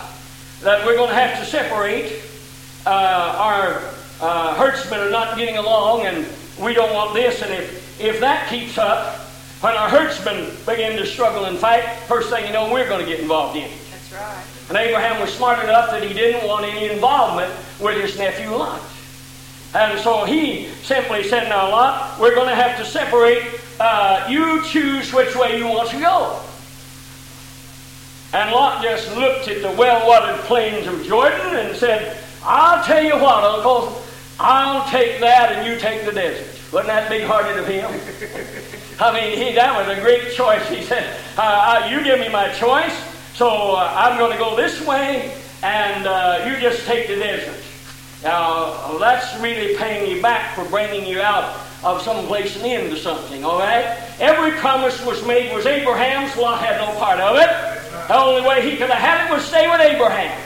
that we're going to have to separate. Uh, our uh, herdsmen are not getting along, and we don't want this. And if, if that keeps up, when our herdsmen begin to struggle and fight, first thing you know, we're going to get involved in it. That's right. And Abraham was smart enough that he didn't want any involvement with his nephew Lot. And so he simply said, Now, Lot, we're going to have to separate. Uh, you choose which way you want to go. And Lot just looked at the well watered plains of Jordan and said, I'll tell you what, Uncle, I'll take that and you take the desert. Wasn't that big hearted of him? I mean, he, that was a great choice. He said, uh, uh, You give me my choice, so uh, I'm going to go this way, and uh, you just take the desert. Now, that's really paying you back for bringing you out of some place and end into something, all right? Every promise was made was Abraham's. Lot had no part of it. The only way he could have had it was stay with Abraham.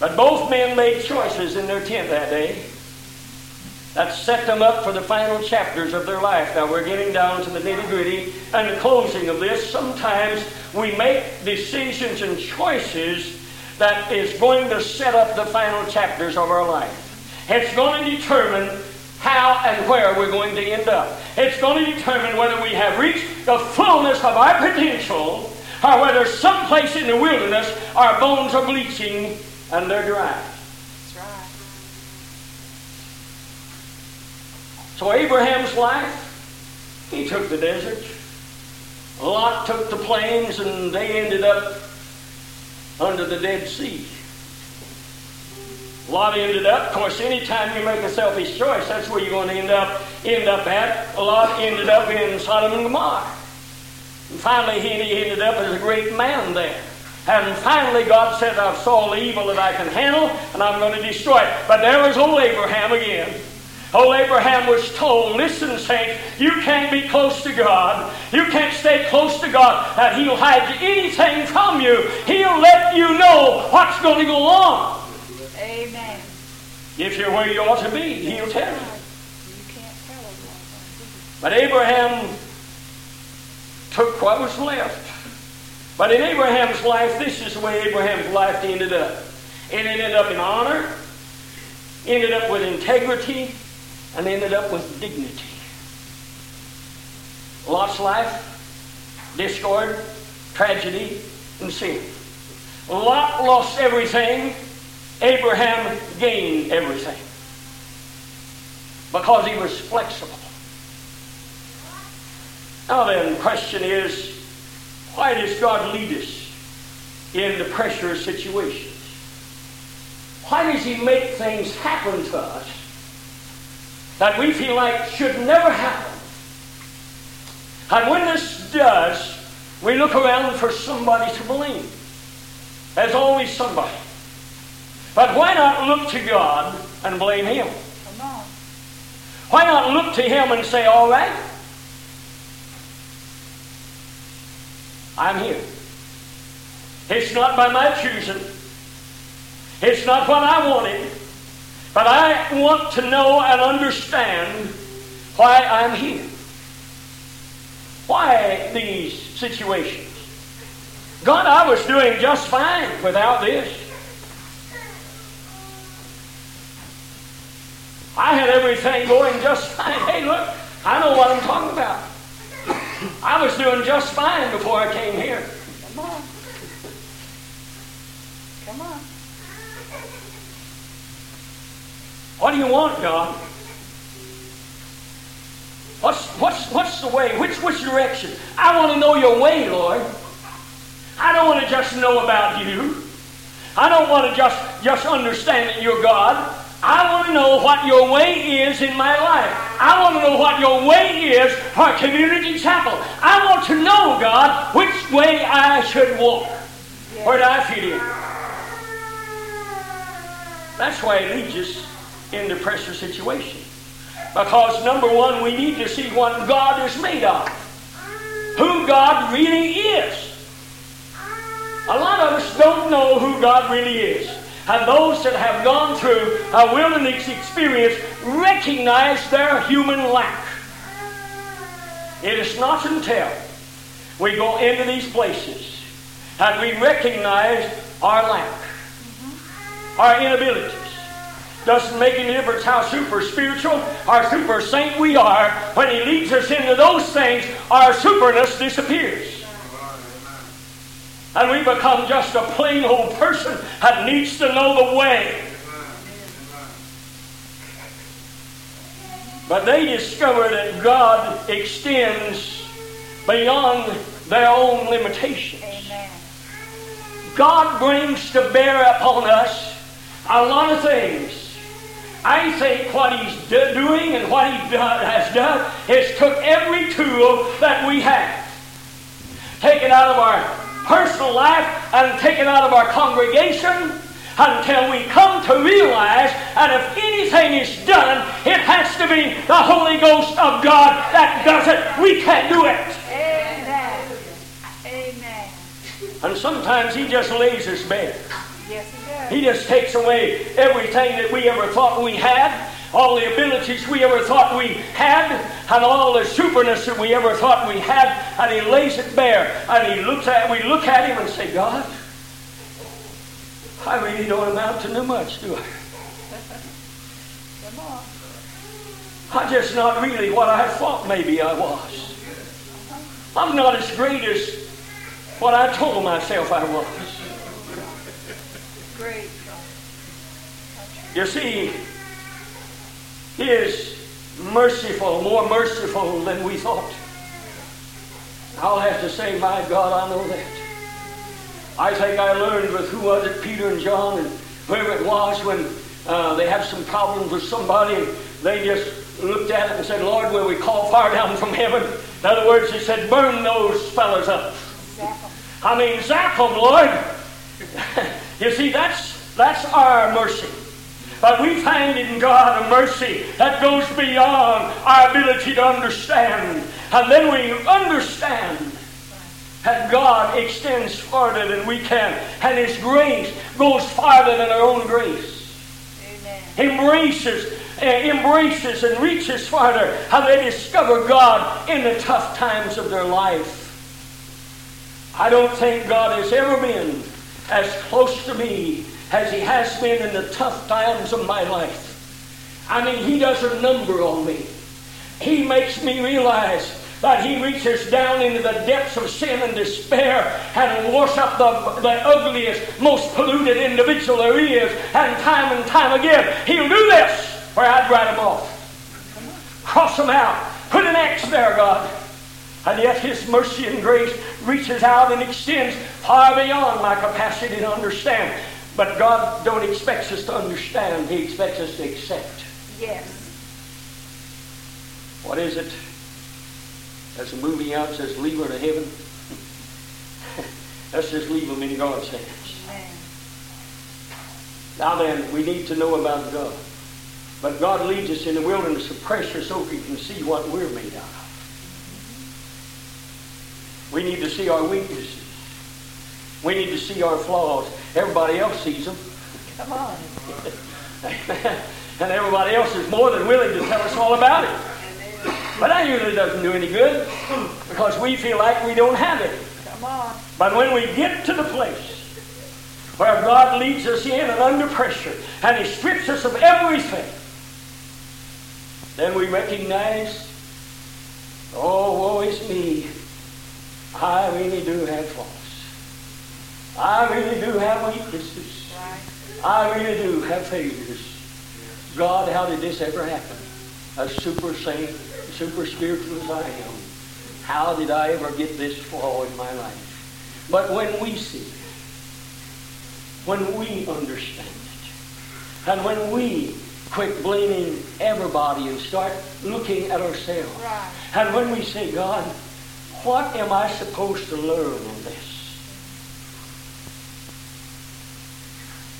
But both men made choices in their tent that day that set them up for the final chapters of their life. Now we're getting down to the nitty gritty and the closing of this. Sometimes we make decisions and choices that is going to set up the final chapters of our life. It's going to determine how and where we're going to end up. It's going to determine whether we have reached the fullness of our potential or whether someplace in the wilderness our bones are bleaching and they're dry. That's right. So Abraham's life, he took the desert. Lot took the plains, and they ended up under the Dead Sea. Lot ended up, of course, anytime you make a selfish choice, that's where you're going to end up end up at. A lot ended up in Sodom and Gomorrah. And finally, he ended up as a great man there. And finally, God said, I've saw the evil that I can handle, and I'm going to destroy it. But there was old Abraham again. Old Abraham was told, listen, saints, you can't be close to God. You can't stay close to God, that He'll hide anything from you. He'll let you know what's going to go on. If you're where you ought to be, He'll tell you. But Abraham took what was left. But in Abraham's life, this is the way Abraham's life ended up. It ended up in honor, ended up with integrity, and ended up with dignity. Lot's life, discord, tragedy, and sin. Lot lost everything. Abraham gained everything. Because he was flexible. Now then, the question is, why does God lead us in the pressure situations? Why does He make things happen to us that we feel like should never happen? And when this does, we look around for somebody to blame. There's always somebody. But why not look to God and blame Him? Why not look to Him and say, all right, I'm here. It's not by my choosing. It's not what I wanted. But I want to know and understand why I'm here. Why these situations? God, I was doing just fine without this. I had everything going just fine. Hey, look, I know what I'm talking about. I was doing just fine before I came here. Come on. Come on. What do you want, God? What's, what's, what's the way? Which, which direction? I want to know your way, Lord. I don't want to just know about you. I don't want to just, just understand that you're God. I want to know what your way is in my life. I want to know what your way is for Community Chapel. I want to know, God, which way I should walk. Where do I fit in? That's why it leads us into pressure situations. Because number one, we need to see what God is made of. Who God really is. A lot of us don't know who God really is. And those that have gone through a wilderness experience recognize their human lack. It is not until we go into these places and we recognize our lack, mm-hmm. our inabilities. Doesn't make any difference how super spiritual or super saint we are. When He leads us into those things, our superness disappears and we become just a plain old person that needs to know the way. But they discover that God extends beyond their own limitations. God brings to bear upon us a lot of things. I think what He's do- doing and what He do- has done is took every tool that we have, taken out of our personal life and take it out of our congregation until we come to realize that if anything is done, it has to be the Holy Ghost of God that does it. We can't do it. Amen. Amen. And sometimes He just lays us bare. Yes, he does. He just takes away everything that we ever thought we had, all the abilities we ever thought we had, and all the superness that we ever thought we had, and He lays it bare. And He looks at, we look at Him and say, God, I really don't amount to no much, do I? Come on. I'm just not really what I thought maybe I was. I'm not as great as what I told myself I was. Great. You see, is merciful, more merciful than we thought. I'll have to say, my God, I know that. I think I learned with who was it, Peter and John and whoever it was when uh, they have some problems with somebody they just looked at it and said, Lord, will we call fire down from heaven? In other words, they said, burn those fellas up. I mean, zap them, Lord. you see, that's, that's our mercy. But we find in God a mercy that goes beyond our ability to understand. And then we understand that God extends farther than we can. And His grace goes farther than our own grace. Amen. Embraces, uh, embraces and reaches farther. How they discover God in the tough times of their life. I don't think God has ever been as close to me as He has been in the tough times of my life. I mean, He does a number on me. He makes me realize that He reaches down into the depths of sin and despair and wash up the, the ugliest, most polluted individual there is. And time and time again, He'll do this, or I'd write him off. Cross him out. Put an X there, God. And yet His mercy and grace reaches out and extends far beyond my capacity to understand. But God don't expect us to understand. He expects us to accept. Yes. What is it? There's a movie out that says, leave her to heaven. Let's just leave them in God's hands. Amen. Now then, we need to know about God. But God leads us in the wilderness of pressure so we can see what we're made out of. We need to see our weaknesses. We need to see our flaws. Everybody else sees them. Come on. and everybody else is more than willing to tell us all about it. But that usually doesn't do any good because we feel like we don't have it. Come on. But when we get to the place where God leads us in and under pressure and He strips us of everything, then we recognize, oh, woe is me. I really do have faults. I really do have weaknesses. I really do have failures. God, how did this ever happen? A super saint, super spiritual as I am, how did I ever get this flaw in my life? But when we see it, when we understand it, and when we quit blaming everybody and start looking at ourselves, Right. and when we say, God, what am I supposed to learn in this?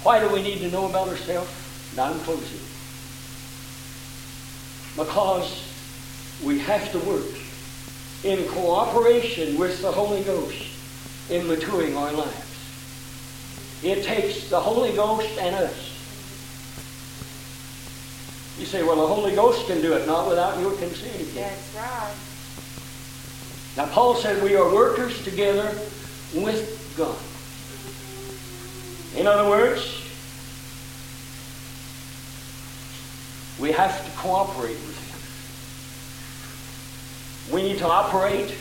Why do we need to know about ourselves? Not I'm closing. Because we have to work in cooperation with the Holy Ghost in maturing our lives. It takes the Holy Ghost and us. You say, well, the Holy Ghost can do it, not without your consent. That's right. Now, Paul said we are workers together with God. In other words, we have to cooperate with Him. We need to operate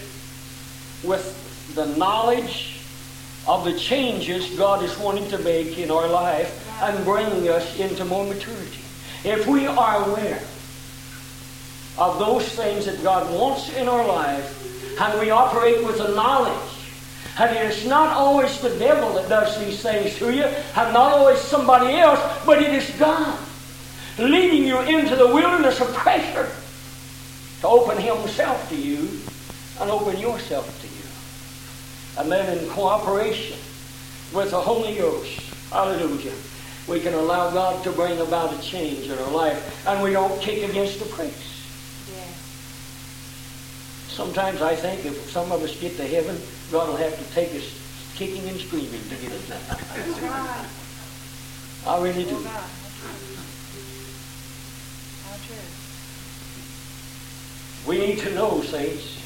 with the knowledge of the changes God is wanting to make in our life and bringing us into more maturity. If we are aware of those things that God wants in our life, and we operate with the knowledge. And it is not always the devil that does these things to you, and not always somebody else, but it is God leading you into the wilderness of pressure to open Himself to you and open yourself to you. And then in cooperation with the Holy Ghost, hallelujah, we can allow God to bring about a change in our life, and we don't kick against the pricks. Yes. Sometimes I think if some of us get to heaven, God will have to take us kicking and screaming to get us there. I really do. God. How true. We need to know, saints,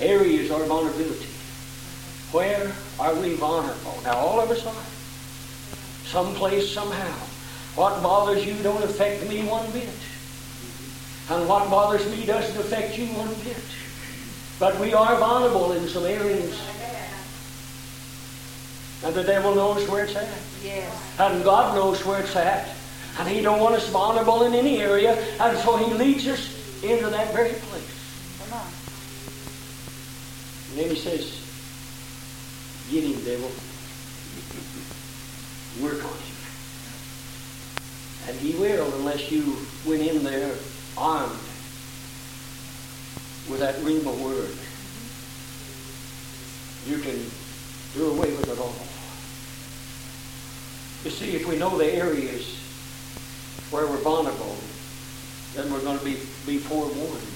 areas of vulnerability. Where are we vulnerable? Now, all of us are. Someplace, somehow. What bothers you don't affect me one bit. And what bothers me doesn't affect you one bit. But we are vulnerable in some areas. And the devil knows where it's at. Yes. And God knows where it's at. And He don't want us vulnerable in any area. And so He leads us into that very place. Come on. And then He says, Get him, devil. Work on him. And He will unless you went in there armed with that Rhema word. You can do away with it all. You see, if we know the areas where we're vulnerable, then we're going to be, be forewarned.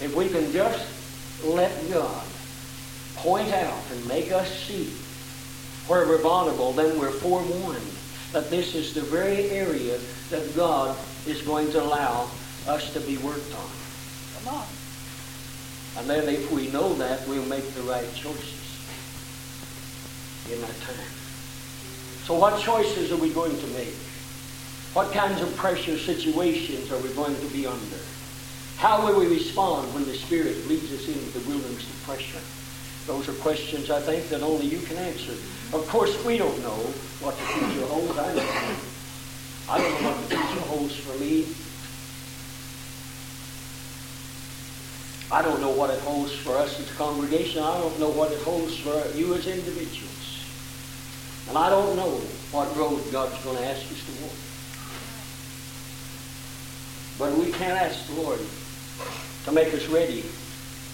If we can just let God point out and make us see where we're vulnerable, then we're forewarned that this is the very area that God is going to allow us to be worked on. Come on. And then if we know that, we'll make the right choices in that time. So what choices are we going to make? What kinds of pressure situations are we going to be under? How will we respond when the Spirit leads us into the wilderness of pressure? Those are questions I think that only you can answer. Of course, we don't know what the future holds. I don't know. I don't know what the future holds for me. I don't know what it holds for us as a congregation. I don't know what it holds for you as individuals. And I don't know what road God's going to ask us to walk. But we can ask the Lord to make us ready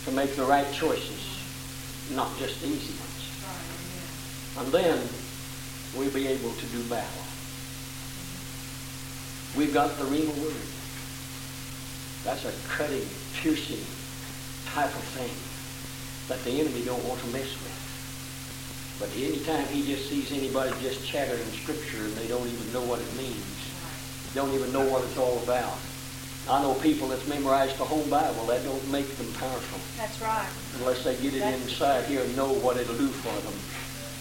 to make the right choices, not just easy ones. And then we'll be able to do battle. We've got the Rhema word. That's a cutting, piercing type of thing that the enemy don't want to mess with. But anytime he just sees anybody just chattering scripture and they don't even know what it means, don't even know what it's all about. I know people that's memorized the whole Bible. That don't make them powerful That's right. unless they get it That's- inside here and know what it'll do for them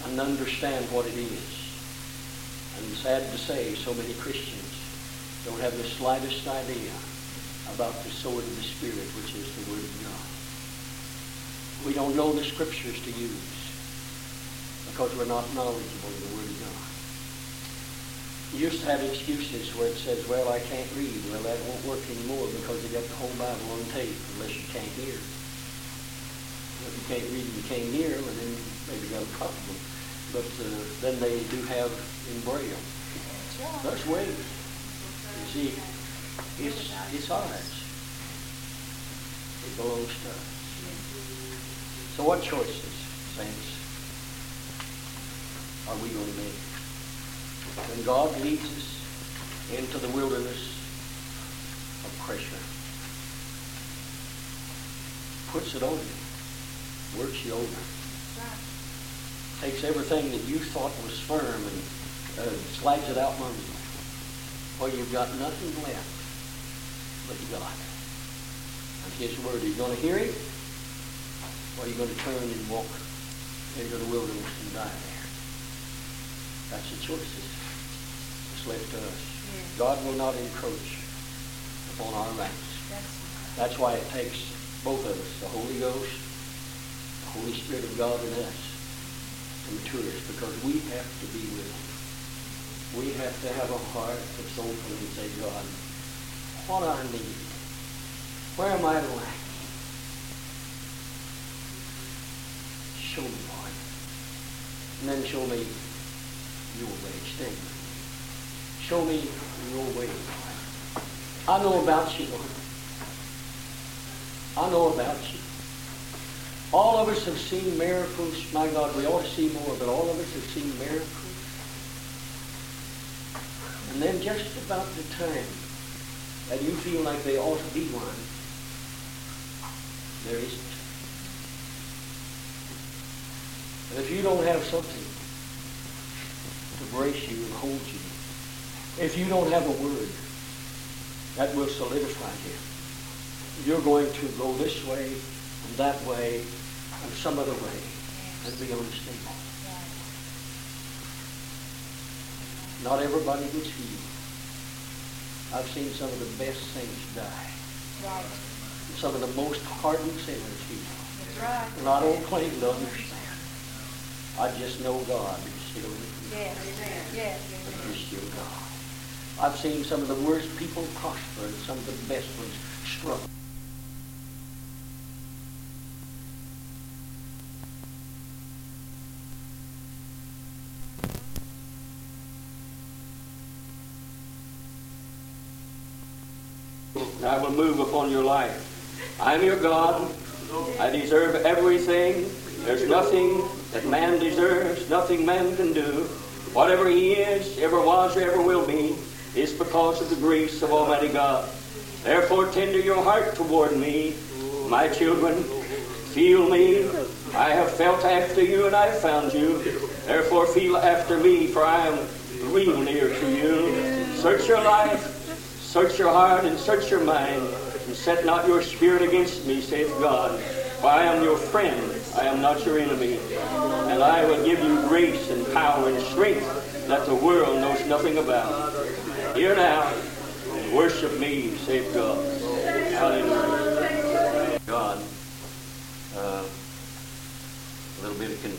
and understand what it is. And sad to say, so many Christians don't have the slightest idea about the sword of the Spirit, which is the Word of God. We don't know the scriptures to use because we're not knowledgeable of the Word of God. You used to have excuses where it says, well, I can't read. Well, that won't work anymore because they got the whole Bible on tape unless you can't hear. If you can't read and you can't hear, well, then maybe you got a problem. But uh, then they do have in Braille. That's ways. You see, it's, it's ours. It belongs to us. So what choices, saints, are we going to make? When God leads us into the wilderness of pressure, puts it on you, works you over, takes everything that you thought was firm and uh, slides it out from you, where you've got nothing left but God and His Word. Are you going to hear Him? Or are you going to turn and walk into the wilderness and die there? That's the choices. It's left to us. God will not encroach upon our rights. That's why it takes both of us, the Holy Ghost, the Holy Spirit of God in us, to mature us because we have to be willing. We have to have a heart that's open and say, God, what I need, where am I lacking? Show me, Lord. And then show me your way. Stay. Show me your way. I know about you, Lord. I know about you. All of us have seen miracles. My God, we ought to see more, but all of us have seen miracles. And then just about the time that you feel like they ought to be one, there isn't. And if you don't have something to brace you and hold you, if you don't have a word that will solidify you, you're going to go this way and that way and some other way and be unstable. Not everybody gets healed. I've seen some of the best saints die. Right. Some of the most hardened sinners healed. That's right. And I don't claim to understand. I just know God is still with me. Yes. Yes. He's still God. I've seen some of the worst people prosper and some of the best ones struggle. I will move upon your life. I am your God. I deserve everything. There's nothing that man deserves, nothing man can do. Whatever he is, ever was, or ever will be, is because of the grace of Almighty God. Therefore, tender your heart toward me, my children. Feel me. I have felt after you, and I have found you. Therefore, feel after me, for I am real near to you. Search your life, search your heart, and search your mind, and set not your spirit against me, saith God. For I am your friend, I am not your enemy. And I will give you grace and power and strength that the world knows nothing about. Hear now and worship me, save God. Hallelujah. God, uh, a little bit of confusion.